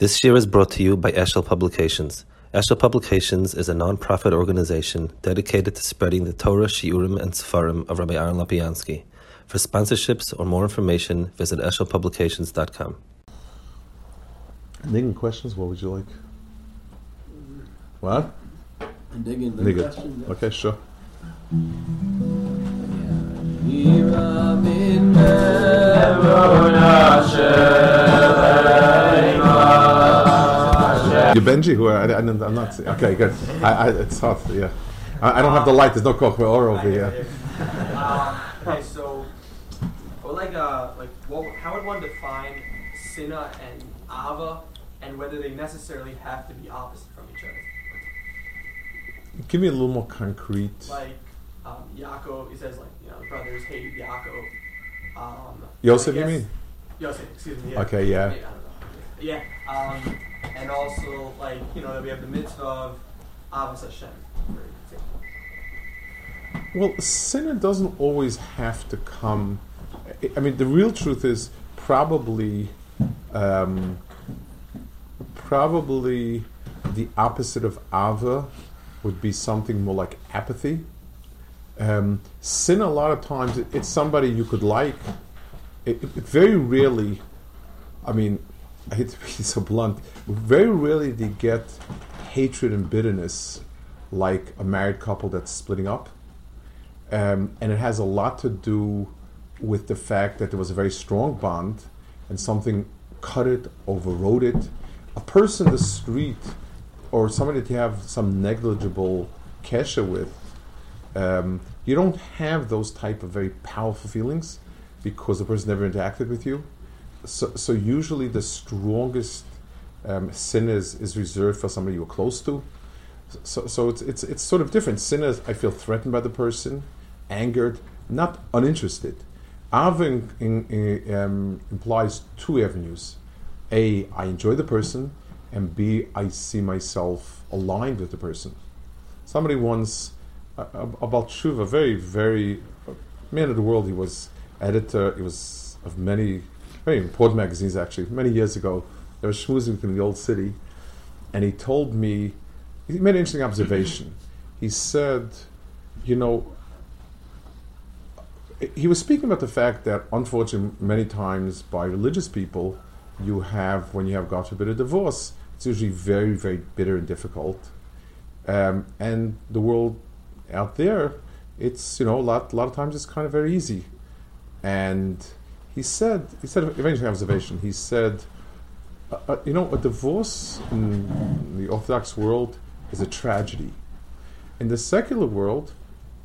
This year is brought to you by Eshel Publications. Eshel Publications is a non-profit organization dedicated to spreading the Torah, Shiurim, and Sefarim of Rabbi Aaron Lapiansky. For sponsorships or more information, visit eshelpublications.com. Niggin questions, what would you like? What? Digging the Nigga. question. Okay, sure. You Benji? Who I, I, am not. Okay, good. I, I, it's hot. Yeah, I, I don't have the light. There's no coffee or over here. Um, okay, so would like uh like what how would one define Sinna and Ava and whether they necessarily have to be opposite from each other? Give me a little more concrete. Like um, Yaakov, he says like you know the brothers hated Yaakov. Um, Yosef, I you mean? Yosef, excuse me. Yeah. Okay, yeah. I don't know. Yeah. Um, and also like you know that we have the mitzvah of Ahavas Hashem. Well, sinner doesn't always have to come. I- mean, the real truth is probably, um, probably the opposite of ava would be something more like apathy. Um, sin, a lot of times, it's somebody you could like. It, it- very rarely, I mean, I hate to be so blunt, very rarely do you get hatred and bitterness like a married couple that's splitting up. Um, and it has a lot to do with the fact that there was a very strong bond and something cut it, overrode it. A person in the street or somebody that you have some negligible kesha with, um, you don't have those type of very powerful feelings because the person never interacted with you. So, so usually the strongest um, sin is, is reserved for somebody you're close to. So, so it's, it's, it's sort of different. Sin is I feel threatened by the person, angered, not uninterested. Ava in, in, um, implies two avenues. A, I enjoy the person, and B, I see myself aligned with the person. Somebody once, uh, ab- about Shuva, very, very uh, man of the world, he was editor, he was of many, very important magazines actually, many years ago. There was schmoozing in the old city, and he told me, he made an interesting observation. He said, you know, he was speaking about the fact that unfortunately many times by religious people you have when you have god forbid a divorce it's usually very very bitter and difficult um, and the world out there it's you know a lot, a lot of times it's kind of very easy and he said he said a very interesting observation he said uh, uh, you know a divorce in the orthodox world is a tragedy in the secular world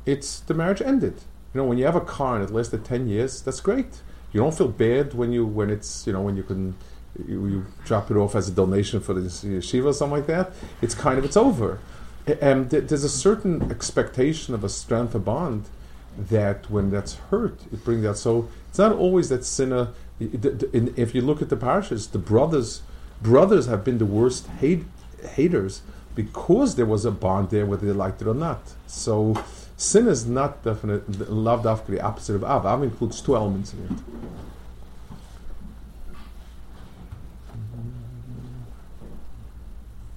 it's the marriage ended you know, when you have a car and it lasted ten years, that's great. You don't feel bad when you when it's you know when you can you, you drop it off as a donation for the yeshiva or something like that. It's kind of it's over. And th- there's a certain expectation of a strength of bond that when that's hurt, it brings out. So it's not always that sinner. If you look at the parashas, the brothers brothers have been the worst hate, haters because there was a bond there, whether they liked it or not. So sin is not definite. Love after the opposite of av. Av includes two elements in it.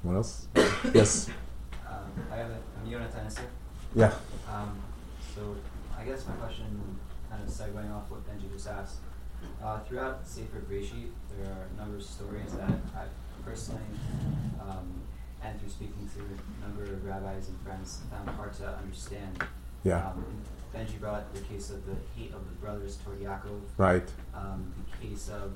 What else? yes. Um, I have a, I'm Yonatan. Yeah. Um, so I guess my question, kind of segueing off what Benji just asked, uh, throughout Sefer Breshit, there are a number of stories that I personally, um, and through speaking to a number of rabbis and friends, found hard to understand. Yeah. Um, Benji brought the case of the hate of the brothers toward Yaakov, Right. um, the case of,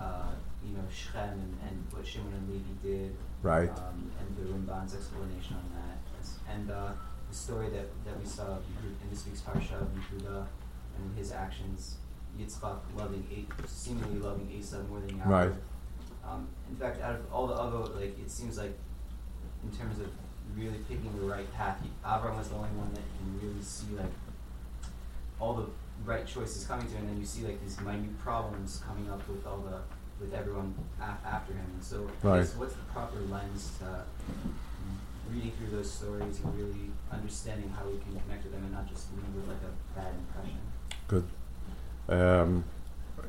uh, you know, Shechem and, and what Shimon and Levi did, Right. um, and the Ramban's explanation on that, and uh, the story that, that we saw in this week's parsha of Yehuda and his actions, Yitzchak loving, A- seemingly loving Esav more than Yaakov. Right. Um, in fact, out of all the other, like it seems like, in terms of really picking the right path, he, Avram was the only one that can really see like all the right choices coming to him, and then you see like these minute problems coming up with all the with everyone a- after him. And so, Right. what's the proper lens to reading through those stories and really understanding how we can connect with them and not just leave with like a bad impression? Good. Um,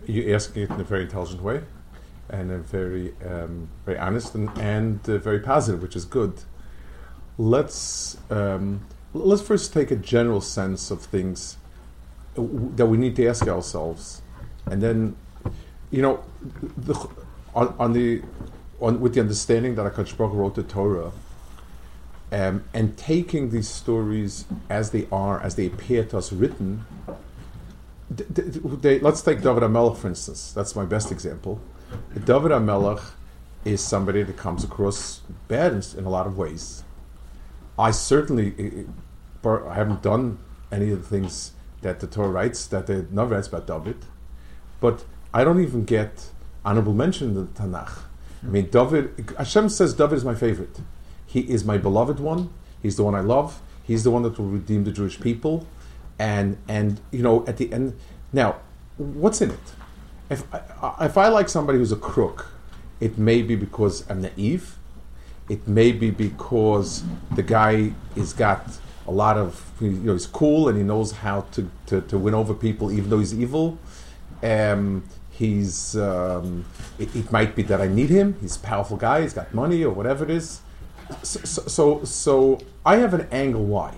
you asking it in a very intelligent way. and a very um, very honest and, and uh, very positive, which is good. Let's um, let's first take a general sense of things uh, that we need to ask ourselves, and then, you know, the, on, on the on, with the understanding that Hakadosh Baruch wrote the Torah, um, and taking these stories as they are, as they appear to us written. Th- th- they, let's take David HaMelech, for instance. That's my best example. David HaMelech is somebody that comes across bad in, in a lot of ways. I certainly, I haven't done any of the things that the Torah writes, that the Navi writes about David, but I don't even get honorable mention in the Tanakh. I mean, David, Hashem says David is my favorite. He is my beloved one. He's the one I love. He's the one that will redeem the Jewish people. And, and you know, at the end, now, what's in it? If I, if I like somebody who's a crook, it may be because I'm naive. It may be because the guy has got a lot of, you know, he's cool and he knows how to, to, to win over people even though he's evil. Um, he's, um, it, it might be that I need him. He's a powerful guy. He's got money or whatever it is. So, so, so, so I have an angle why.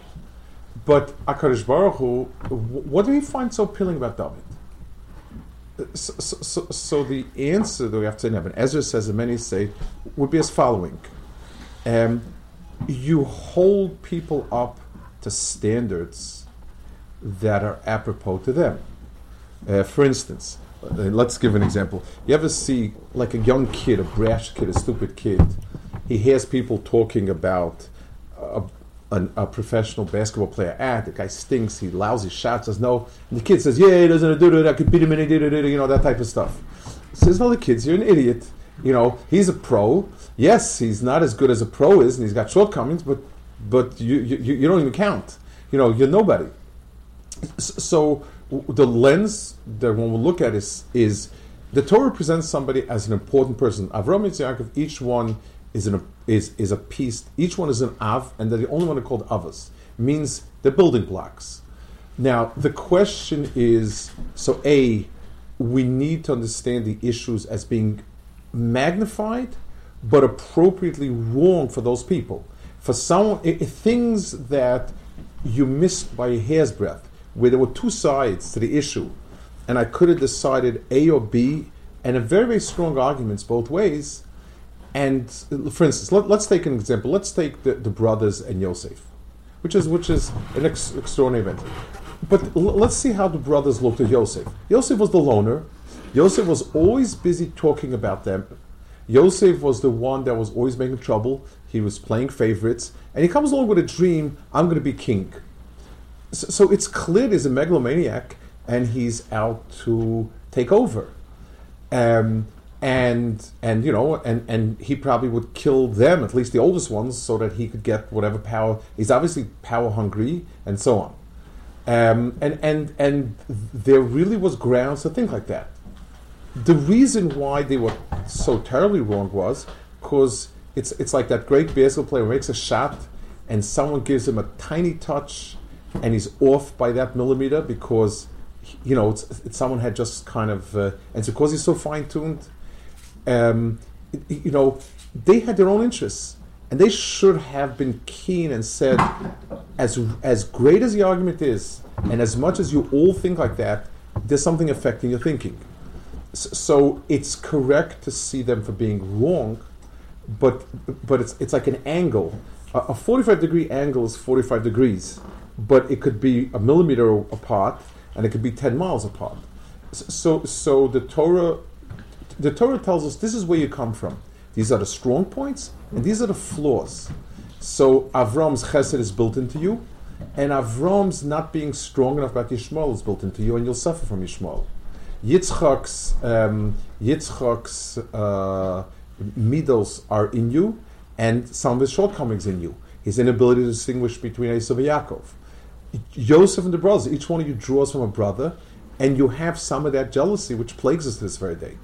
But Akadosh Baruch Hu, what do we find so appealing about David? So, so, so, so the answer that we have to have, and Ezra says, and many say, would be as following: um, You hold people up to standards that are apropos to them. Uh, for instance, uh, let's give an example. You ever see like a young kid, a brash kid, a stupid kid? He hears people talking about an, a professional basketball player. Ah, the guy stinks. He lousy shots. Says no. And the kid says, "Yeah, he doesn't do it. I could beat him in it. You know that type of stuff." Says, "No, the kids, you're an idiot. You know, he's a pro. Yes, he's not as good as a pro is, and he's got shortcomings, but but you you, you don't even count. You know, you're nobody." So the lens that one will look at is is the Torah presents somebody as an important person. Avram Yaakov, each one is an is is a piece. Each one is an av, and they're the only one are called Avas. Means they're building blocks. Now the question is: so a, we need to understand the issues as being magnified, but appropriately wrong for those people. For some i- i- things that you missed by a hair's breadth, where there were two sides to the issue, and I could have decided A or B, and a very, very strong arguments both ways. And for instance, let, us take an example. Let's take the, the brothers and Yosef, which is which is an ex- extraordinary event. But l- let's see how the brothers looked at Yosef. Yosef was the loner. Yosef was always busy talking about them. Yosef was the one that was always making trouble. He was playing favorites, and he comes along with a dream: I'm going to be king. So, so it's clear he's a megalomaniac, and he's out to take over. Um, and and you know, and and he probably would kill them, at least the oldest ones, so that he could get whatever power. He's obviously power hungry, and so on. Um, and and and there really was grounds to think like that. The reason why they were so terribly wrong was because it's it's like that great basketball player makes a shot, and someone gives him a tiny touch, and he's off by that millimeter because you know it's, it's someone had just kind of uh, and so because he's so fine tuned, um, you know they had their own interests, and they should have been keen and said, as as great as the argument is, and as much as you all think like that, there's something affecting your thinking. So it's correct to see them for being wrong, but but it's it's like an angle. A, a 45 degree angle is 45 degrees, but it could be a millimeter apart, and it could be 10 miles apart. So so the Torah the Torah tells us this is where you come from. These are the strong points, and these are the flaws. So Avram's chesed is built into you, and Avram's not being strong enough about Yishmael is built into you, and you'll suffer from Yishmael. Yitzchak's um, Yitzchak's uh, middos are in you, and some of his shortcomings in you. His inability to distinguish between Esav and Yaakov. Joseph and the brothers, each one of you draws from a brother, and you have some of that jealousy which plagues us this very day.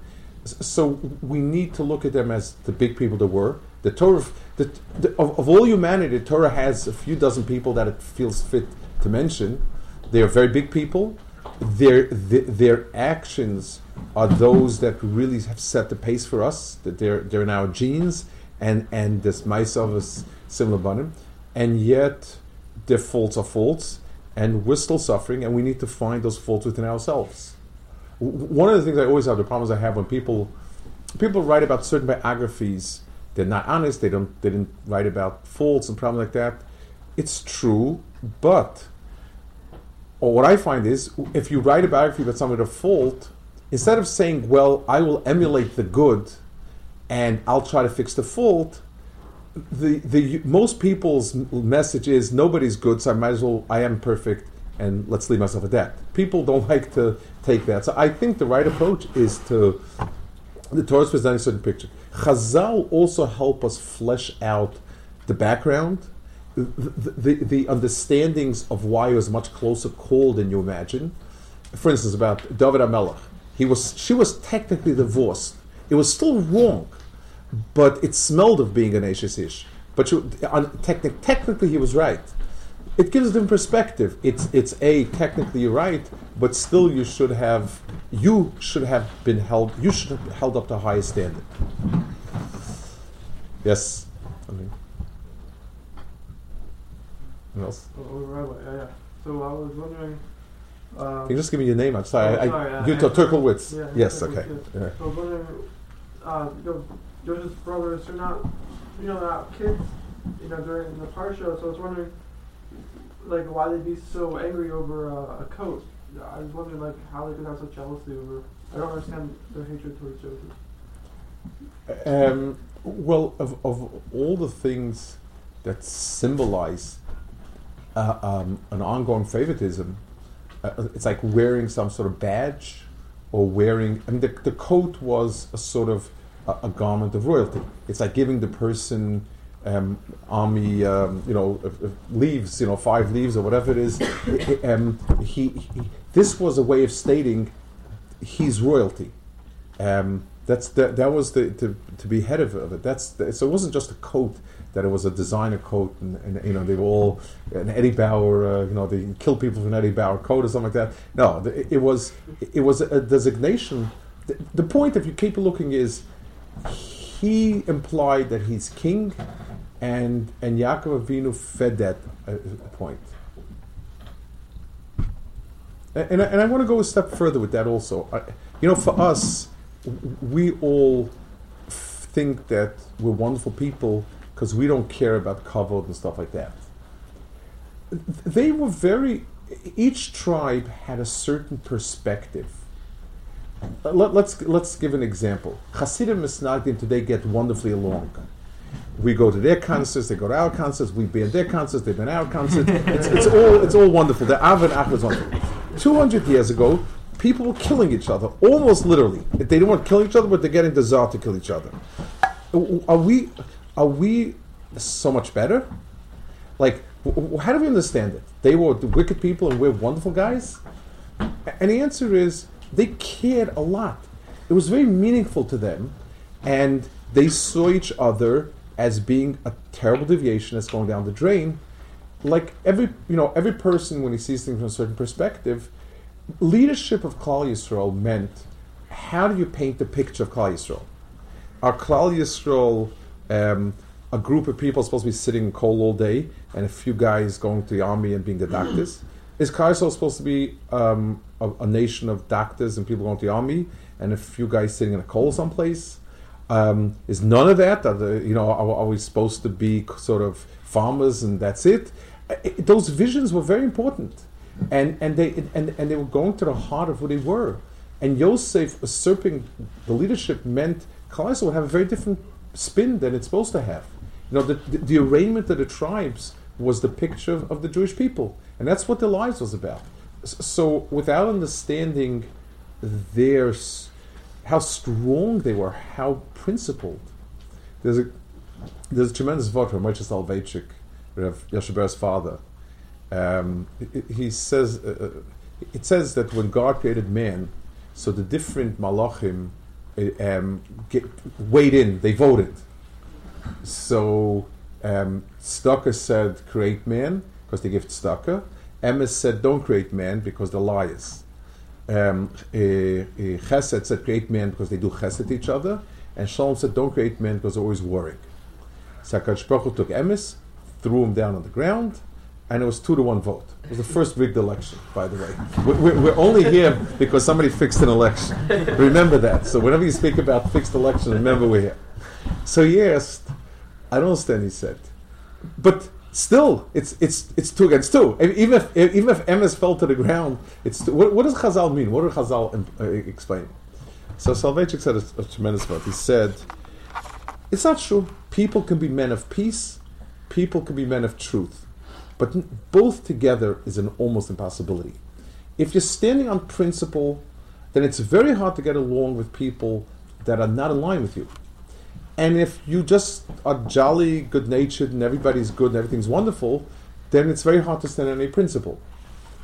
So we need to look at them as the big people that were. The Torah, the, the, of, of all humanity, the Torah has a few dozen people that it feels fit to mention. They are very big people. Their, their, their actions are those that really have set the pace for us, that they're, they're in our genes, and, and this myself is similar bottom, and yet their faults are faults, and we're still suffering, and we need to find those faults within ourselves. One of the things I always have, the problems I have when people people write about certain biographies, they're not honest, they don't they didn't write about faults and problems like that. It's true, but or what I find is if you write a biography about someone a fault, instead of saying, Well, I will emulate the good and I'll try to fix the fault, the the most people's message is nobody's good, so I might as well I am perfect and let's leave myself at that. People don't like to take that. So I think the right approach is to the Torah is presenting a certain picture. Chazal also help us flesh out the background, the, the, the understandings of why it was much closer call than you imagine. For instance, about David HaMelech, he was she was technically divorced. It was still wrong, but it smelled of being an eishes ish. But you, on, technic, technically, he was right. It gives them perspective. It's it's a technically right, but still you should have you should have been held you should have held up to a higher standard. Yes. What else? Oh, oh, right, yeah, yeah. So I was wondering. Um, Can you just give me your name? I'm sorry. Oh, I, sorry, I, uh, you to Turkelwitz. yeah, yes. Okay. Yeah. So I was wondering, uh, you know, Joseph's brothers are not, you know, not kids, you know, during the parsha. So I was wondering, like, why they'd be so angry over uh, a coat. I was wondering, like, how they could have such jealousy over. I don't understand their hatred towards Joseph. Um, well, of, of all the things that symbolize uh, um, an ongoing favoritism, uh, it's like wearing some sort of badge or wearing. I mean, the, the coat was a sort of a, a garment of royalty. It's like giving the person um, army, um, you know, uh, uh, leaves, you know, five leaves or whatever it is. um, he, he, this was a way of stating he's royalty. Um, that's that, that was the to, to be head of, it. That's the, so it wasn't just a coat that it was a designer coat, and, and you know they were all an Eddie Bauer, uh, you know they kill people with an Eddie Bauer coat or something like that. No, it, it was it was a designation. The, the point, if you keep looking, is he implied that he's king, and and Yaakov Avinu fed that uh, point. And, and I, I want to go a step further with that also. I, you know, for us, we all think that we're wonderful people because we don't care about kavod and stuff like that. They were very. Each tribe had a certain perspective. Let, let's let's give an example. Hasidim and Snagdim today get wonderfully along. We go to their concerts, they go to our concerts. We be in their concerts, they be in our concerts. It's, it's all it's all wonderful. The Av and Ach is wonderful. Two hundred years ago, people were killing each other, almost literally. They didn't want to kill each other, but they're getting czar to kill each other. Are we are we so much better? Like, how do we understand it? They were the wicked people and we're wonderful guys? And the answer is they cared a lot. It was very meaningful to them, and they saw each other as being a terrible deviation that's going down the drain. Like every you know, every person when he sees things from a certain perspective, leadership of Klal Yisrael meant how do you paint the picture of Klal Yisrael? Are Klal Yisrael um, a group of people supposed to be sitting in kollel all day and a few guys going to the army and being the doctors? Is Klal Yisrael supposed to be um, a, a nation of doctors and people going to the army and a few guys sitting in a kollel someplace? Um, is none of that? Are the, you know, are, are we supposed to be sort of farmers and that's it? I- I- those visions were very important, and and they and, and they were going to the heart of who they were. And Yosef usurping the leadership meant Klal Yisrael would have a very different spin than it's supposed to have. You know, the, the, the arraignment of the tribes was the picture of, of the Jewish people, and that's what their lives was about. So, without understanding their how strong they were, how principled, there's a there's a tremendous vort from Moshe Soloveitchik, Rav Yoshe Ber's father. Um, he- he says uh, uh, it says that when God created man, so the different malachim uh, um, get, weighed in, they voted. So um, Stucker said, create man, because they give tzedakah. Emes said, don't create man, because they're liars. Um, uh, uh, Chesed said, create men because they do Chesed each other, and Shalom said, don't create men because they're always worrying. So HaKadosh Baruch took Emes, threw him down on the ground, and it was two to one vote. It was the first rigged election, by the way. We're, we're only here because somebody fixed an election. Remember that. So whenever you speak about fixed election, remember we're here. So he asked, I don't understand, he said. But still, it's it's it's two against two. Even if even if Emes fell to the ground, it's. What, what does Chazal mean? What do Chazal uh, explain? So Soloveitchik said a, a tremendous amount. He said, "It's not true. People can be men of peace. People can be men of truth, but both together is an almost impossibility. If you're standing on principle, then it's very hard to get along with people that are not in line with you." And if you just are jolly, good natured, and everybody's good and everything's wonderful, then it's very hard to stand on any principle.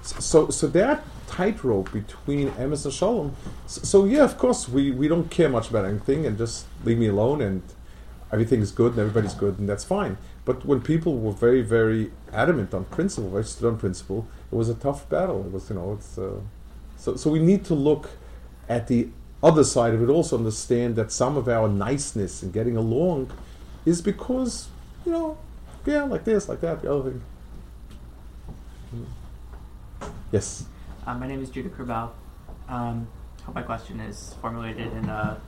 So, so that tightrope between Emes and Shalom. So, so yeah, of course, we, we don't care much about anything and just leave me alone and everything's good and everybody's good and that's fine. But when people were very, very adamant on principle, very stood on principle, it was a tough battle. It was, you know, it's uh, so so we need to look at the other side of it. Also, understand that some of our niceness and getting along is because, you know, yeah, like this, like that, the other thing. Yes. Uh, my name is Judah Kerbel. Um, hope my question is formulated in a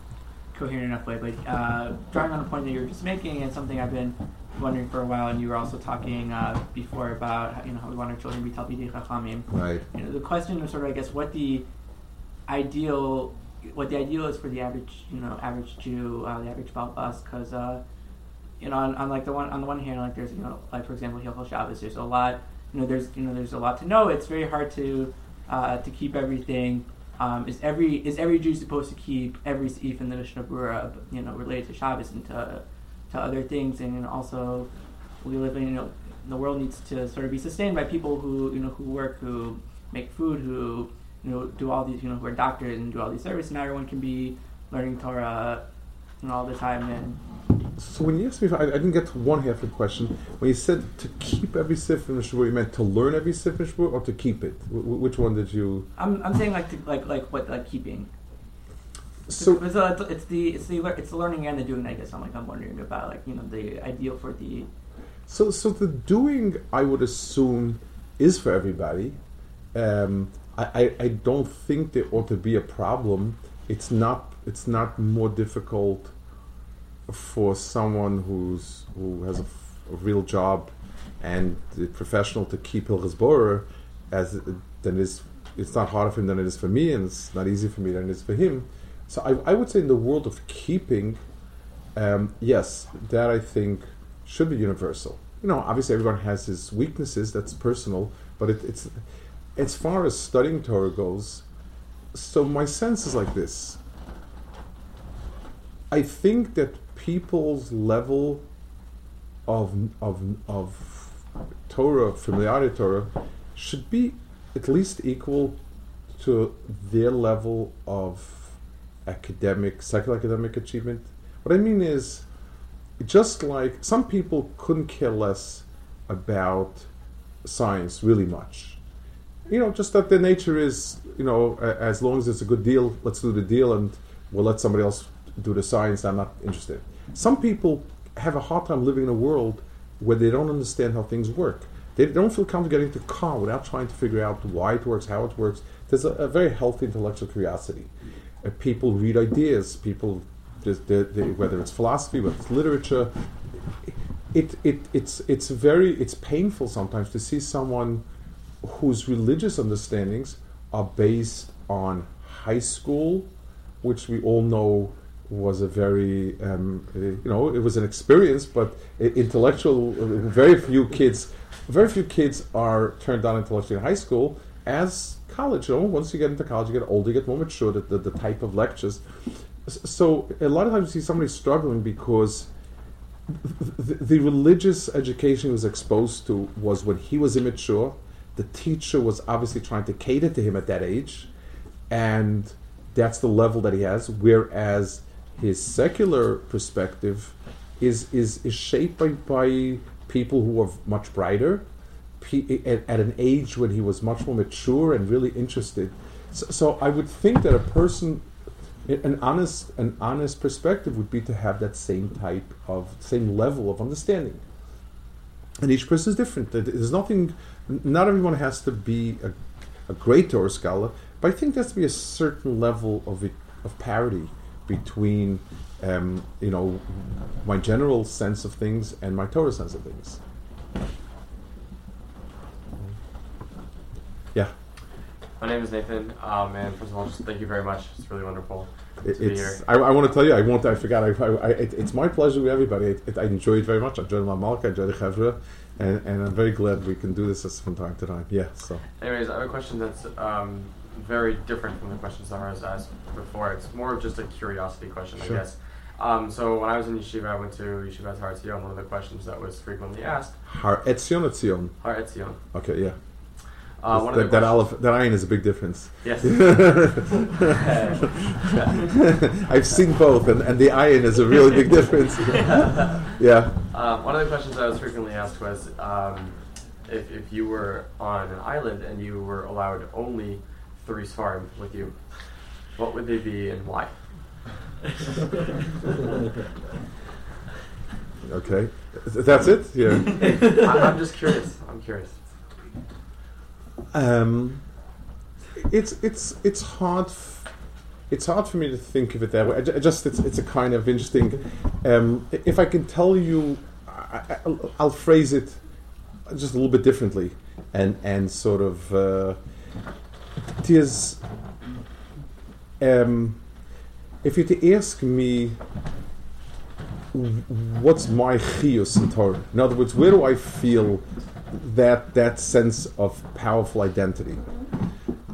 coherent enough way. But uh, drawing on the point that you were just making, and something I've been wondering for a while, and you were also talking uh, before about how, you know how we want our children to be talmidei chachamim. Right. You know, the question is sort of, I guess, what the ideal, what the ideal is for the average, you know, average Jew, uh, the average Balbas, because, uh, you know, on, on like the one on the one hand, like there's, you know, like for example, Hilchot Shabbos, there's a lot, you know, there's, you know, there's a lot to know. It's very hard to, uh, to keep everything. Um, is every is every Jew supposed to keep every seif in the Mishnah Berurah, you know, related to Shabbos and to, to other things, and know, also we live in, you know, the world needs to sort of be sustained by people who, you know, who work, who make food, who, you know, do all these, you know, who are doctors and do all these services. Not everyone can be learning Torah, you know, all the time. And So when you asked me, I, I didn't get to one half of the question. When you said to keep every sif in Mishnah, you meant to learn every sif in Mishnah or to keep it? Wh- which one did you? I'm, I'm saying like to, like like what like keeping. So it's, it's, it's the it's the it's the learning and the doing. I guess I'm like I'm wondering about like you know the ideal for the So, so the doing, I would assume, is for everybody. Um, I, I, don't think there ought to be a problem. It's not. It's not more difficult for someone who's who has a, real job and the professional to keep Hilchas as than it is. It's not harder for him than it is for me, and it's not easy for me than it is for him. So I, I would say in the world of keeping, um, yes, that I think should be universal. You know, obviously everyone has his weaknesses. That's personal, but it, it's as far as studying Torah goes. So my sense is like this. I think that people's level of of of Torah, familiarity Torah, should be at least equal to their level of academic, psychoacademic achievement. What I mean is, just like some people couldn't care less about science really much. You know, just that the nature is, you know, as long as it's a good deal, let's do the deal and we'll let somebody else do the science. I'm not interested. Some people have a hard time living in a world where they don't understand how things work. They don't feel comfortable getting into a car without trying to figure out why it works, how it works. There's a, a very healthy intellectual curiosity. Uh, people read ideas. People, they- they- whether it's philosophy, whether it's literature, it, it it's it's very it's painful sometimes to see someone whose religious understandings are based on high school, which we all know was a very um, uh, you know it was an experience, but intellectual. uh, Very few kids, very few kids are turned on intellectually in high school as college. You know, once you get into college, you get older, you get more mature. The, the, the type of lectures. So a lot of times you see somebody struggling because the, the religious education he was exposed to was when he was immature. The teacher was obviously trying to cater to him at that age, and that's the level that he has. Whereas his secular perspective is is, is shaped by, by people who are much brighter, at, at an age when he was much more mature and really interested. So, so I would think that a person, an honest, an honest perspective would be to have that same type of, same level of understanding. And each person is different. There's nothing. Not everyone has to be a, a great Torah scholar, but I think there has to be a certain level of it, of parity between, um, you know, my general sense of things and my Torah sense of things. Yeah. My name is Nathan, um, and first of all, just thank you very much. It's really wonderful It, to be it's. here. I, I want to tell you. I won't. I forgot. I, I, it, it's my pleasure with everybody. I enjoy it very much. I enjoy my malka. I enjoy the chevra, and, and I'm very glad we can do this from time to time. Yeah. So. Anyways, I have a question that's um, very different from the questions that I was asked before. It's more of just a curiosity question, Sure. I guess. Um, so when I was in yeshiva, I went to yeshiva Har Etzion. One of the questions that was frequently asked, Har Etzion Etzion. Har Etzion. Okay. Yeah. Uh, one of that, the that questions- aleph, that ayin is a big difference. Yes. I've seen both, and, and the ayin is a really big difference. yeah. Um, one of the questions I was frequently asked was um, if, if you were on an island and you were allowed only three sfarim with you, what would they be and why? Okay. That's it. Yeah. I, I'm just curious. I'm curious. Um, it's it's it's hard. F- it's hard for me to think of it that way. I just it's it's a kind of interesting. Um, if I can tell you, I, I, I'll, I'll phrase it just a little bit differently, and and sort of. Uh, there's. Um, if you to ask me what's my chiyus in Torah? In other words, where do I feel that that sense of powerful identity?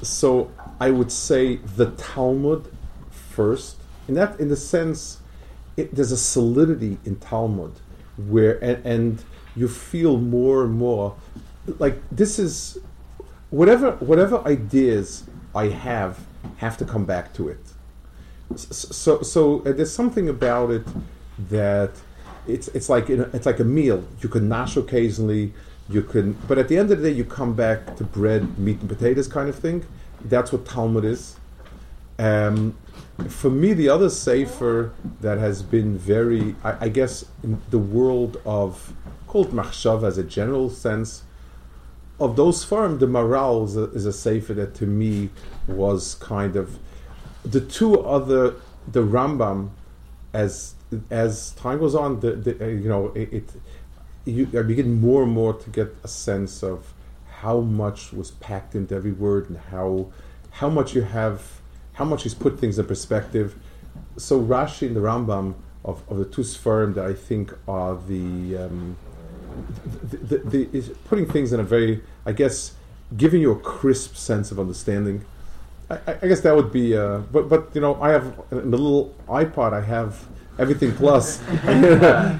So I would say the Talmud first. In that, in the sense, it, there's a solidity in Talmud where, and, and you feel more and more like this is whatever whatever ideas I have have to come back to it. So so uh, there's something about it that it's it's like it's like a meal. You can nash occasionally. You can, but at the end of the day, you come back to bread, meat, and potatoes kind of thing. That's what Talmud is. Um, for me, the other sefer that has been very, I, I guess, in the world of called machshav as a general sense, of those firm, the Maharal is a, is a sefer that to me was kind of the two other, the Rambam, as as time goes on, the, the uh, you know it, it you I begin more and more to get a sense of how much was packed into every word and how how much you have how much he's put things in perspective. So Rashi and the Rambam of, of the two Sfarim that I think are the um, the, the, the, is putting things in a very I guess giving you a crisp sense of understanding. I, I guess that would be, uh, but but you know, I have in the little iPod. I have everything plus.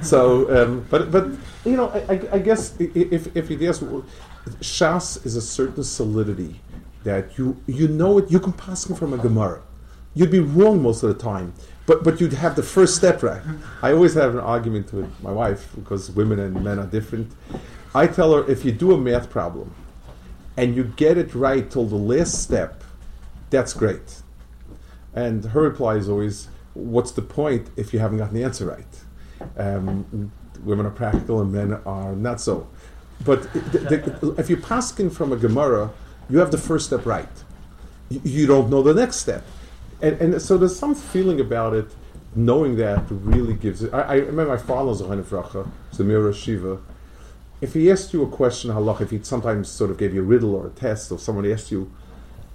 so, um, but but you know, I, I- I guess if if you guess, Shas is a certain solidity that you you know it. You can pass it from a Gemara. You'd be wrong most of the time, but but you'd have the first step right. I always have an argument with my wife because women and men are different. I tell her if you do a math problem and you get it right till the last step, that's great. And her reply is always, "What's the point if you haven't gotten the answer right?" Um, women are practical and men are not so. But the, the, if you're pasking from a Gemara, you have the first step right. You, you don't know the next step, and, and so there's some feeling about it. Knowing that really gives it. I, I remember my father father's a Bracha, Zamir Shiva. If he asked you a question, halach, if he sometimes sort of gave you a riddle or a test, or someone asked you,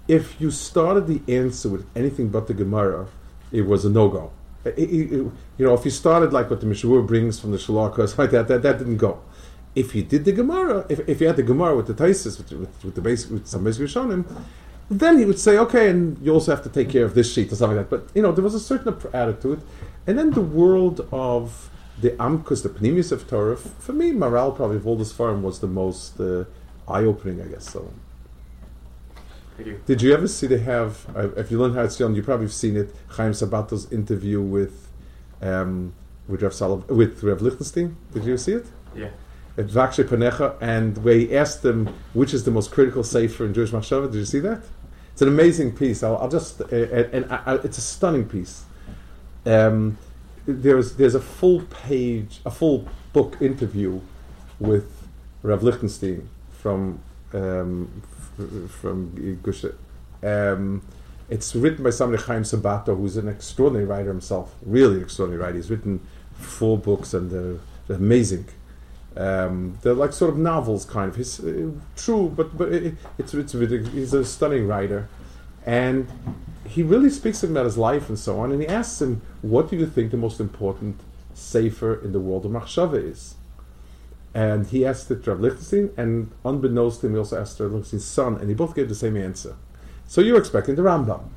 if you started the answer with anything but the Gemara, it was a no go. you know, if you started like what the Mishmur brings from the Shalakos, like that, that, that didn't go. If you did the Gemara, if, if you had the Gemara with the Taisis, with, with, with the basic, with some basic Rishonim, then he would say, okay, and you also have to take care of this sheet or something like that. But, you know, there was a certain attitude. And then the world of the Amkus, the Pnimiyus of Torah, for me, Maharal probably of all this farm was the most uh, eye-opening, I guess. So. Thank you. Did you ever see they have? Uh, if you learn how it's done, you probably have seen it. Chaim Sabato's interview with um, with Rav Salav, with Rav Lichtenstein. Did you see it? Yeah. Mevakshei Panecha, and where he asked them which is the most critical sefer in Jewish Machshava. Did you see that? It's an amazing piece. I'll, I'll just, uh, and, and I, I, it's a stunning piece. Um, there's there's a full page, a full book interview with Rav Lichtenstein from um, f- from Gush. Um, it's written by somebody Chaim Sabato, who's an extraordinary writer himself. Really extraordinary writer. He's written four books and they're, they're amazing. Um, they're like sort of novels, kind of. He's uh, true, but but it, it's it's. He's a stunning writer, and he really speaks about his life and so on. And he asks him, "What do you think the most important sefer in the world of machshava is?" And he asked it to Rav Lichtenstein, and unbeknownst to him, he also asked Rav Lichtenstein's son, and he both gave the same answer. So you're expecting the Rambam.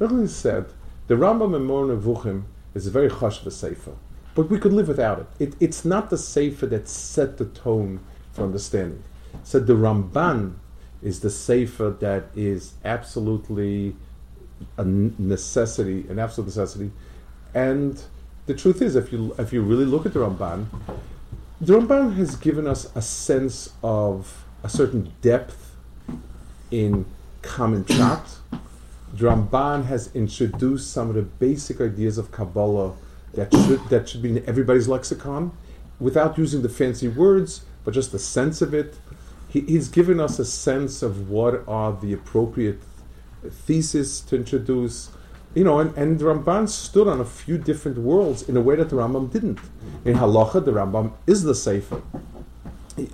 Lichtenstein said, "The Rambam in Nevuchim is a very chashuv sefer." But we could live without it. it. It's not the Sefer that set the tone for understanding. So the Ramban is the Sefer that is absolutely a necessity, an absolute necessity. And the truth is, if you if you really look at the Ramban, the Ramban has given us a sense of a certain depth in common chat. The Ramban has introduced some of the basic ideas of Kabbalah that should that should be in everybody's lexicon, without using the fancy words, but just the sense of it. He, he's given us a sense of what are the appropriate thesis to introduce. You know, and, and Ramban stood on a few different worlds in a way that the Rambam didn't. In Halacha, the Rambam is the Sefer.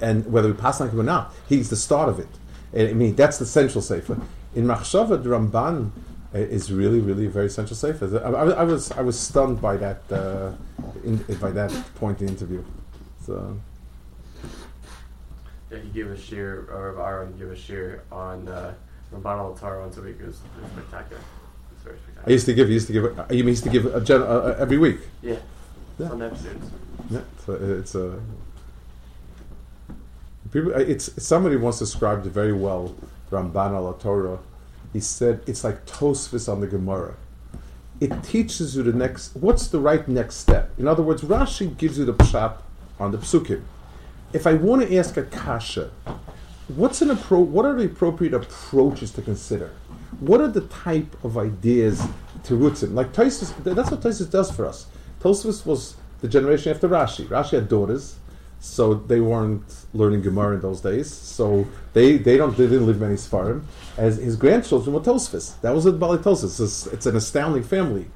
And whether we pass on him or not, he's the start of it. I mean, that's the central Sefer. In Machshava, the Ramban is really, really very central sefer. I, I, I, was I was stunned by that uh, in, by that point in the interview. So. Yeah, he gave a shiur, or Aaron gave a shiur on uh, Ramban al Torah once a week. It was, it was spectacular. It's very spectacular. I used to give. He used to give. He used to give a gen, uh, every week. Yeah. Yeah. On episodes. Yeah. So it's a. People, it's somebody once described it very well. Ramban al Torah he said it's like Tosfos on the Gemara. It teaches you the next. What's the right next step? In other words, Rashi gives you the pshat on the psukim. If I want to ask a kasha, what's an appro- What are the appropriate approaches to consider? What are the type of ideas to in? Like Tosfos, that's what Tosfos does for us. Tosfos was the generation after Rashi. Rashi had daughters so they weren't learning Gemara in those days. So they, they don't they didn't live many Sfarim. As his grandchildren were Tosfos. That was a Baalei Tosfos. It's, it's, an astounding family,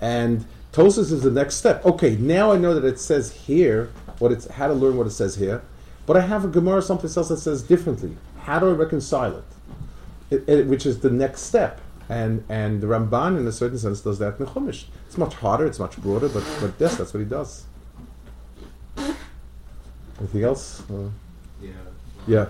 and Tosfos is the next step. Okay, now I know that it says here what it's how to learn what it says here, but I have a Gemara someplace else that says differently. How do I reconcile it? it, it which is the next step. And and the Ramban, in a certain sense, does that in Chumash. It's much harder, it's much broader, but but yes, that's what he does. Anything else? Uh, Yeah. yeah,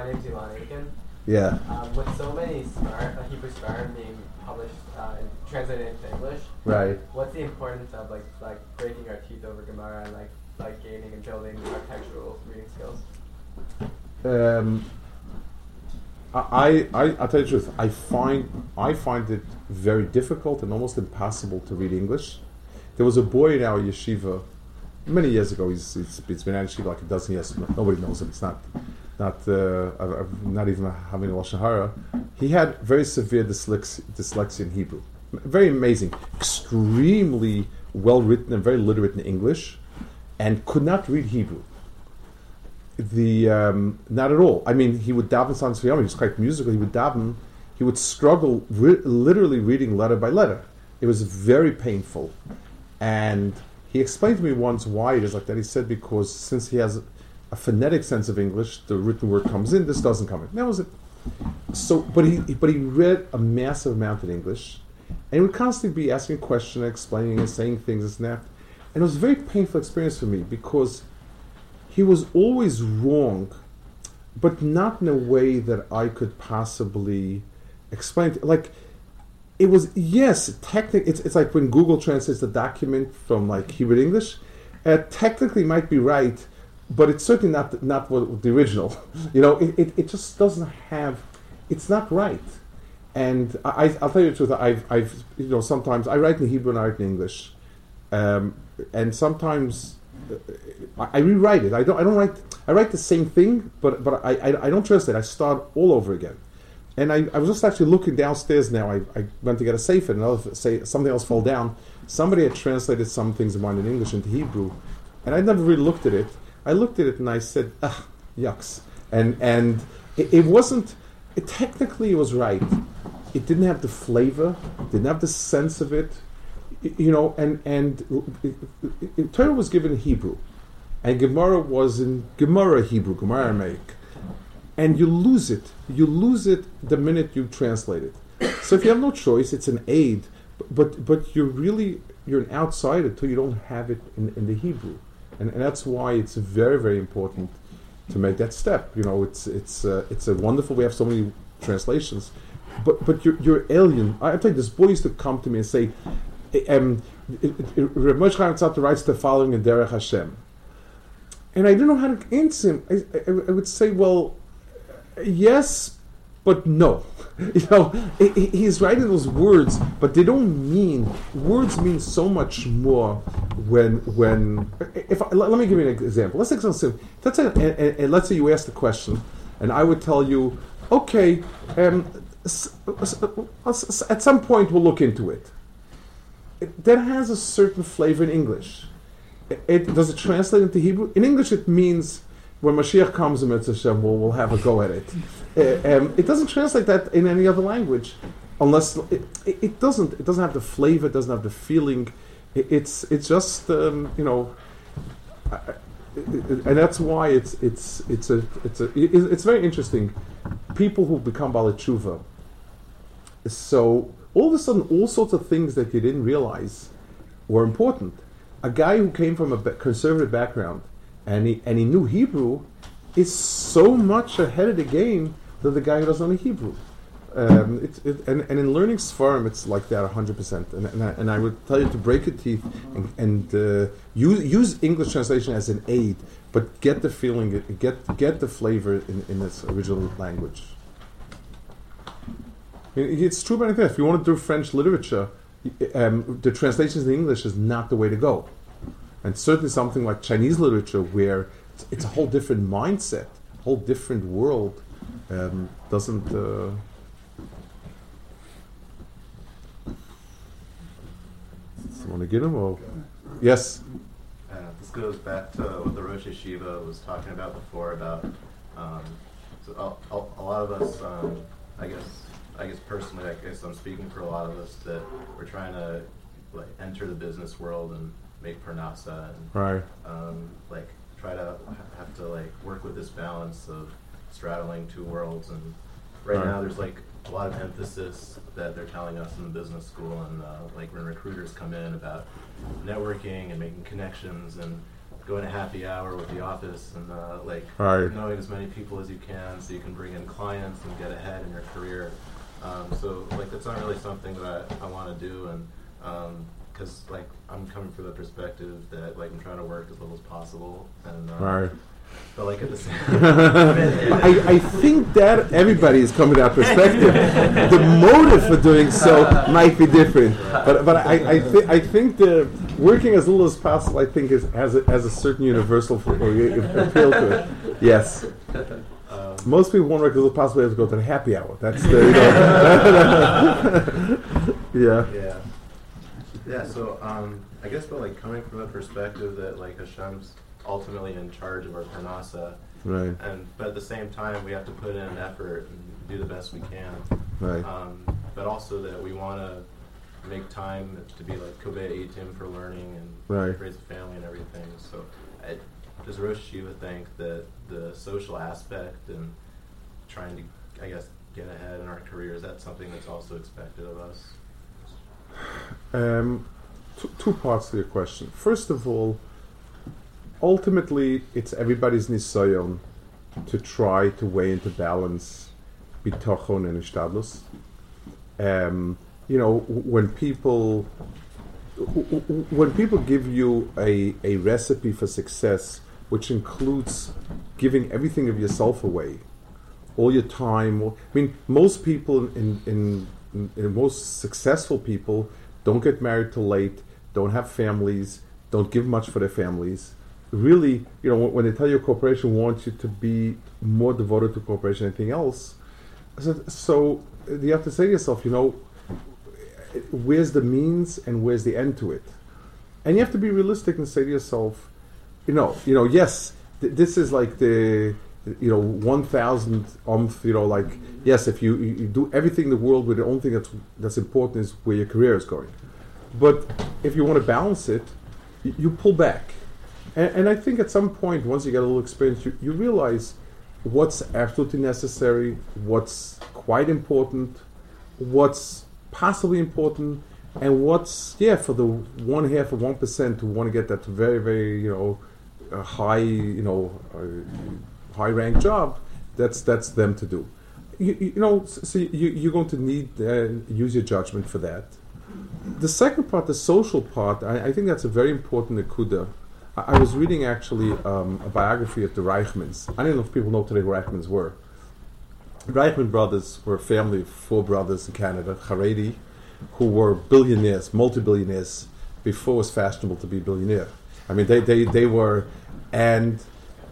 my name's Ilan Aiken. yeah. Um, with so many Sfar, uh, Hebrew Sfarim being published uh, and translated into English, Right. what's the importance of like like breaking our teeth over Gemara and like like gaining and building architectural reading skills? Um, I, I, I'll tell you the truth. I find I find it very difficult and almost impossible to read English. There was a boy in our yeshiva many years ago. He's, he's, he's been actually like a dozen years. Nobody knows him. It's not not uh, not even having a lashon hara. He had very severe dyslexia, dyslexia in Hebrew. Very amazing, extremely well written and very literate in English, and could not read Hebrew the um, not at all. I mean, he would daven Sans He was quite musical. He would daven. He would struggle re- literally reading letter by letter. It was very painful, and he explained to me once why it is like that. He said because since he has a phonetic sense of English, the written word comes in. This doesn't come in. That was it. So, but he but he read a massive amount in English, and he would constantly be asking a questions, explaining, and saying things, and that. And it was a very painful experience for me because he was always wrong, but not in a way that I could possibly explain. Like, it was yes, technically, it's, it's like when Google translates the document from like Hebrew to English. Uh, technically, might be right, but it's certainly not not what the original. You know, it, it, it just doesn't have. It's not right. And I, I'll tell you the truth. I've, I've, you know, sometimes I write in Hebrew and I write in English, um, and sometimes I, I rewrite it. I don't. I don't write. I write the same thing, but but I I, I don't translate. I start all over again. And I, I was just actually looking downstairs now. I, I went to get a safe and another say something else fell down. Somebody had translated some things of mine in English into Hebrew, and I never really looked at it. I looked at it and I said, "Ah, yucks," and and it, it wasn't. It, technically, it was right. It didn't have the flavor, didn't have the sense of it, you know. And and it, it, Torah was given in Hebrew, and Gemara was in Gemara Hebrew, Gemara Aramaic, and you lose it. You lose it the minute you translate it. So if you have no choice, it's an aid, but but you're really you're an outsider until you don't have it in, in the Hebrew, and, and that's why it's very very important to make that step. You know, it's it's uh, it's a wonderful. We have so many translations, but but you're you're alien. I, I you, this boy used to come to me and say, um, Moshe Chaim writes the following in Derech Hashem, and I didn't know how to answer him. I, I, I would say, well, yes, but no. You know, he- he- he's writing those words, but they don't mean words mean so much more when when. If I, let, me give you an example. Let's take something. Let's say, and, and- let's say you ask the question, and I would tell you, okay, um, s- at some point we'll look into it. That has a certain flavor in English. It does it translate into Hebrew? In English, it means when Mashiach comes, Mitzvah Hashem, we'll, we'll have a go at it. Uh, um, it doesn't translate that in any other language, unless it, it, doesn't. It doesn't have the flavor. It doesn't have the feeling. It, it's it's just um, you know, and that's why it's it's it's a it's a it- it's very interesting. People who become baalei teshuva. So all of a sudden, all sorts of things that you didn't realize were important. A guy who came from a conservative background and he and he knew Hebrew is so much ahead of the game than the guy who doesn't know Hebrew. Um, it's it, and, and in learning Sfarim, it's like that 100%. And, and, I, and I would tell you to break your teeth and, and uh, use, use English translation as an aid, but get the feeling, get, get the flavor in, in its original language. It's true about anything. If you want to do French literature, um, the translations in English is not the way to go. And certainly something like Chinese literature, where it's, it's a whole different mindset, a whole different world, um, doesn't. Uh, get him? Or yes, Uh, this goes back to what the Rosh Yeshiva was talking about before about um, so a, a, a lot of us, um, I guess, I guess personally, I guess I'm speaking for a lot of us that we're trying to like enter the business world and make parnasa and right, um, like try to have to like work with this balance of straddling two worlds and right Right. now there's like a lot of emphasis that they're telling us in the business school and uh, like when recruiters come in about networking and making connections and going to happy hour with the office and uh, like Right. knowing as many people as you can so you can bring in clients and get ahead in your career um, so like that's not really something that I, I want to do and because like I'm coming from the perspective that like I'm trying to work as little as possible and uh, right. but like at the same I, I think that everybody is coming to that perspective. the motive for doing so might be different, but but I I, th- I think the working as little as possible I think is has a, has a certain universal appeal to it. Yes, um, most people want to work as little as possible. They have to go to the happy hour. That's the you know. yeah. Yeah. Yeah, so um, I guess but like coming from the perspective that like Hashem's ultimately in charge of our parnasa Right. and but at the same time we have to put in an effort and do the best we can. Right. Um, but also that we want to make time to be like koveia itim for learning and Right. raise a family and everything. So I, does Rosh Yeshiva think that the social aspect and trying to, I guess, get ahead in our career, is that something that's also expected of us? Um, two, two parts to your question. First of all, ultimately, it's everybody's nisayon to try to weigh into balance bitochon and ishtadlus. Um, you know, when people when people give you a, a recipe for success, which includes giving everything of yourself away, all your time. I mean, most people in, in most successful people don't get married till late, don't have families, don't give much for their families. really, you know, when, they tell you a corporation wants you to be more devoted to cooperation than anything else, so, so you have to say to yourself, you know, where's the means and where's the end to it? And you have to be realistic and say to yourself, you know, you know, yes, th- this is like the, you know, one thousand umph, you know, like yes, if you, you, do everything in the world, but the only thing that's that's important is where your career is going. But if you want to balance it, you, you pull back. And, and I think at some point, once you get a little experience, you, you realize what's absolutely necessary, what's quite important, what's possibly important, and what's yeah for the one half of one percent who want to get that very very you know uh, high you know uh, high ranked job. That's that's them to do. You, you know, so you, you're going to need uh, use your judgment for that. The second part, the social part, I, I think that's a very important nekuda. I, I was reading actually um, a biography of the Reichmans. I don't know if people know today who Reichmans were. Reichman brothers were a family of four brothers in Canada, Haredi, who were billionaires, multi-billionaires, before it was fashionable to be billionaire. I mean, they, they, they were, and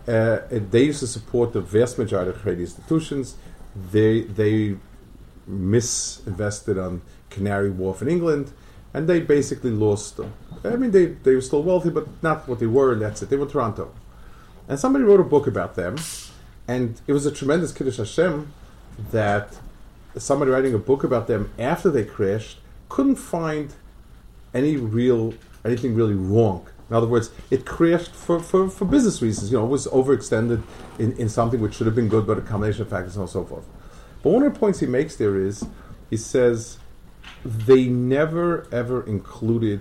uh, they used to support the vast majority of Haredi institutions. They, they misinvested on Canary Wharf in England, and they basically lost them. I mean, they, they were still wealthy, but not what they were, and that's it. They were Toronto. And somebody wrote a book about them, and it was a tremendous Kiddush Hashem that somebody writing a book about them after they crashed couldn't find any real anything really wrong. In other words, it crashed for, for, for business reasons. You know, it was overextended in, in something which should have been good, but a combination of factors and so forth. But one of the points he makes there is he says they never ever included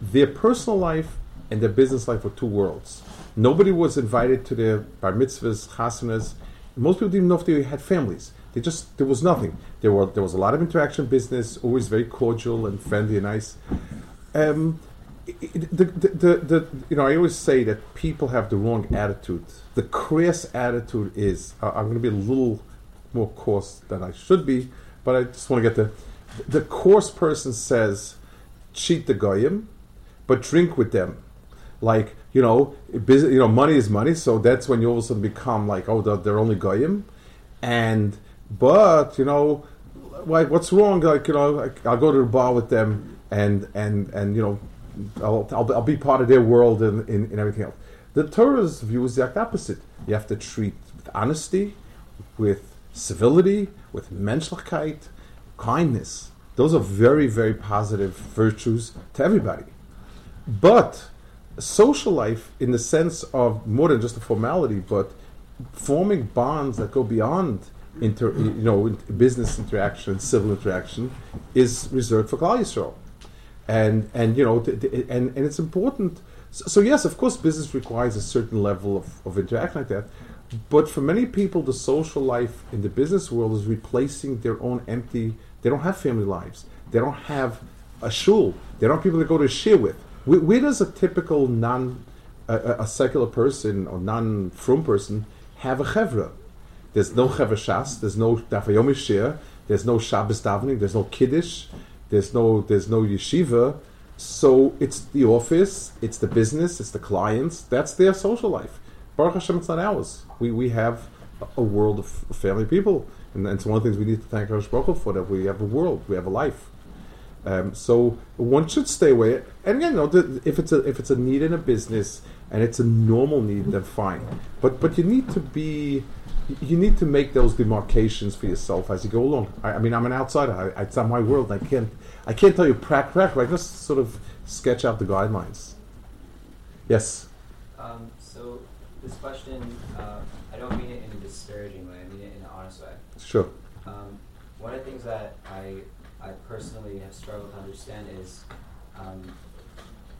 their personal life and their business life were two worlds. Nobody was invited to their bar mitzvahs, chasanas. Most people didn't know if they had families. They just there was nothing. There were there was a lot of interaction, business, always very cordial and friendly and nice. Um, the, the, the, the, you know, I always say that people have the wrong attitude. The crass attitude is uh, I'm going to be a little more coarse than I should be, but I just want to get the the coarse person says cheat the goyim, but drink with them. Like you know, business, you know, money is money, so that's when you all of a sudden become like, oh, they're, they're only goyim, and but you know, like what's wrong? Like you know, like, I'll go to the bar with them, and and and you know, I'll I'll, I'll be part of their world and, and, and everything else. The Torah's view is the exact opposite. You have to treat with honesty, with civility, with menschlichkeit, kindness. Those are very very positive virtues to everybody. But social life, in the sense of more than just a formality, but forming bonds that go beyond inter, you know business interaction, civil interaction, is reserved for Klal Yisrael, and and you know th- th- and and it's important. So, so yes, of course, business requires a certain level of, of interaction like that. But for many people, the social life in the business world is replacing their own empty. They don't have family lives. They don't have a shul. They don't have people to go to shiur with. Where, where does a typical non, a, a- secular person or non frum person have a chevra? There's no chevra shas. There's no dafayomi shiur. There's no Shabbos davening. There's no kiddush. There's no there's no yeshiva. So it's the office. It's the business. It's the clients. That's their social life. Baruch Hashem, it's not ours. We we have a- world of family people, and, it's one of the things we need to thank Hakadosh Baruch for that we have a world. We have a life. Um, so one should stay away. And again, you know, if it's a if it's a need in a business and it's a normal need, then fine. But but you need to be you need to make those demarcations for yourself as you go along. I, I mean, I'm an outsider. I, it's not my world. I can't I can't tell you crack crack. I just sort of sketch out the guidelines. Yes. Um, so this question, uh, I don't mean it in a disparaging way. I mean it in an honest way. Sure. Um, one of the things that I, I personally have struggled to understand is, um,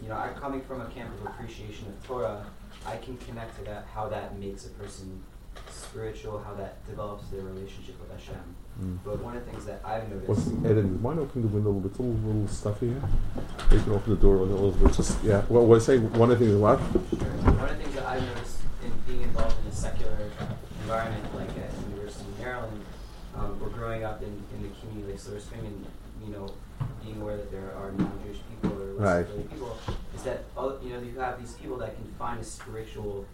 you know, I coming from a camp of appreciation of Torah, I can connect to that how that makes a person spiritual, how that develops their relationship with Hashem. Mm. But one of the things that I've What's, noticed, Eden, do you mind opening the window a little bit? It's a little, little stuffy here. You can open the door a little bit. Just yeah. Well, what I say one of the things is what? one of the things that I've noticed in being involved in a secular environment like at the University of Maryland, um, or growing up in, in the community like Silver Spring and, you know, being aware that there are non-Jewish people or less Right. people, is that you know you have these people that can find a spiritual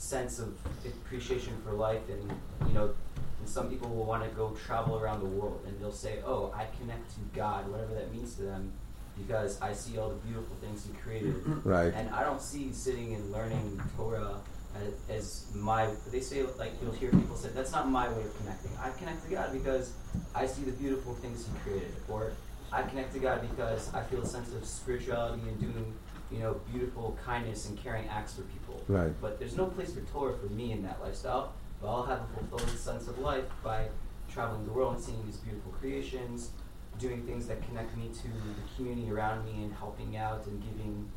sense of appreciation for life, and you know, and some people will want to go travel around the world, and they'll say, "Oh, I connect to God, whatever that means to them." Because I see all the beautiful things He created, Right. and I don't see sitting and learning Torah as, as my. They say like you'll hear people say that's not my way of connecting. I connect to God because I see the beautiful things He created, or I connect to God because I feel a sense of spirituality and doing, you know, beautiful kindness and caring acts for people. Right. But there's no place for Torah for me in that lifestyle. But I'll have a fulfilling sense of life by traveling the world and seeing these beautiful creations, doing things that connect me to the community around me and helping out and giving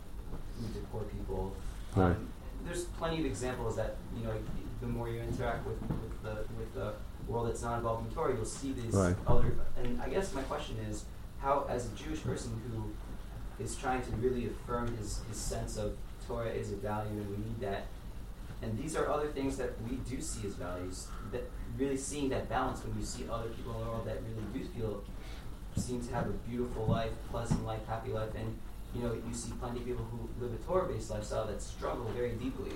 food to poor people. Right. Um, there's plenty of examples that you know the more you interact with, with the with the world that's not involved in Torah, you'll see these Right. other. And I guess my question is, how as a Jewish person who is trying to really affirm his, his sense of Torah is a value and we need that. And these are other things that we do see as values. That really seeing that balance when you see other people in the world that really do feel seem to have a beautiful life, pleasant life, happy life, and you know you see plenty of people who live a Torah-based lifestyle that struggle very deeply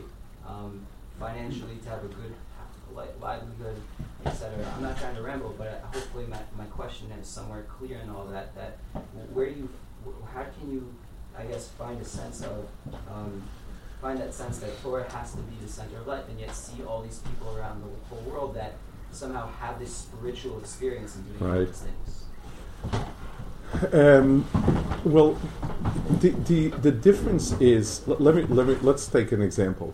um, financially to have a good li- livelihood, etc. I'm not trying to ramble, but uh, hopefully my, my question is somewhere clear in all that. That where you, how can you, I guess, find a sense of, um, find that sense that Torah has to be the center of life, and yet see all these people around the whole world that somehow have this spiritual experience in doing all Right. these things. Um, well, the, the the difference is let, let me let me let's take an example.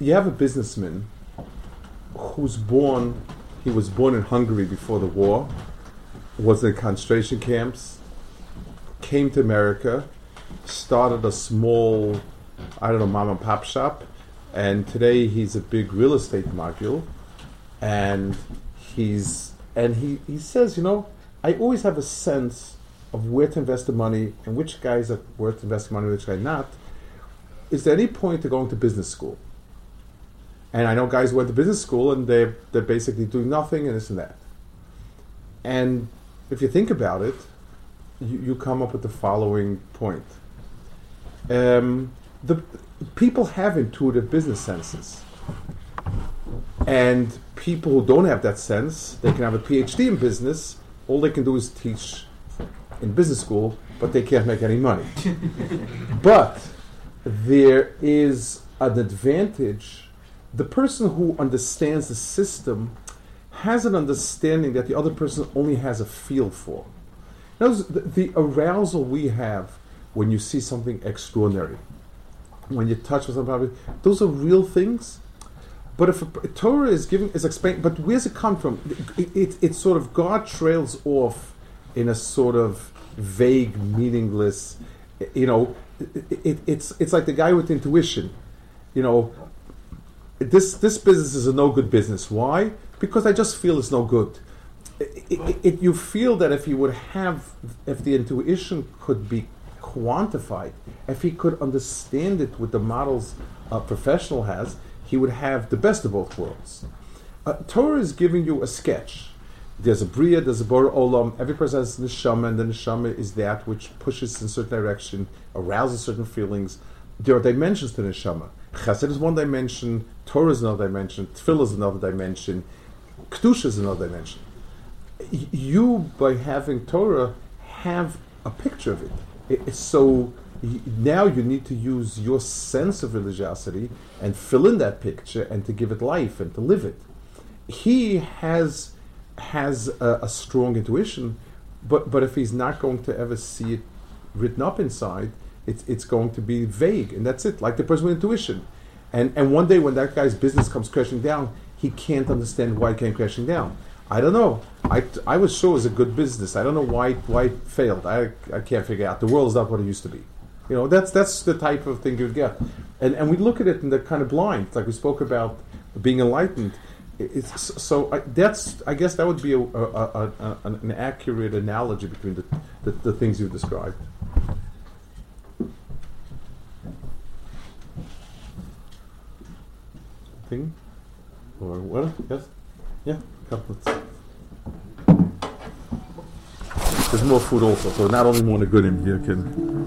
You have a businessman who's born. He was born in Hungary before the war. Was in concentration camps. Came to America. Started a small, I don't know, mom and pop shop, and today he's a big real estate mogul, and he's and he, he says, you know, I always have a sense of where to invest the money and which guys are worth investing money, which guys not. Is there any point to going to business school? And I know guys who went to business school and they're they're basically doing nothing and this and that. And if you think about it, you, you come up with the following point. Um, the people have intuitive business senses. And people who don't have that sense, they can have a PhD in business. All they can do is teach in business school, but they can't make any money. but there is an advantage. The person who understands the system has an understanding that the other person only has a feel for. Notice the, the arousal we have when you see something extraordinary, when you touch with somebody, those are real things. But if a, Torah is giving is explained, but where's it come from? It, it, sort of God trails off in a sort of vague, meaningless. You know, it, it, it's it's like the guy with intuition. You know, this this business is a no good business. Why? Because I just feel it's no good. It, it, you feel that if you would have, if the intuition could be quantified, if he could understand it with the models a professional has, he would have the best of both worlds. Uh, Torah is giving you a sketch. There's a Bria, there's a Bor Olam, every person has neshama, and the neshama is that which pushes in a certain direction, arouses certain feelings. There are dimensions to neshama. Chesed is one dimension, Torah is another dimension, Tefillah is another dimension, Kedusha is another dimension. You, by having Torah, have a picture of it. it so now you need to use your sense of religiosity and fill in that picture and to give it life and to live it. He has has a, a strong intuition, but but if he's not going to ever see it written up inside, it's it's going to be vague, and that's it. Like the person with intuition, and and one day when that guy's business comes crashing down, he can't understand why it came crashing down. I don't know. I, I was sure it was a good business. I don't know why why it failed. I, I can't figure out. The world is not what it used to be. You know, that's that's the type of thing you get, and and we look at it in the kind of blind, like we spoke about being enlightened. It's, so I, that's I guess that would be a, a, a, an accurate analogy between the, the, the things you described. Thing, or what? Yes, yeah, there's more food also, so not only more the good in here can.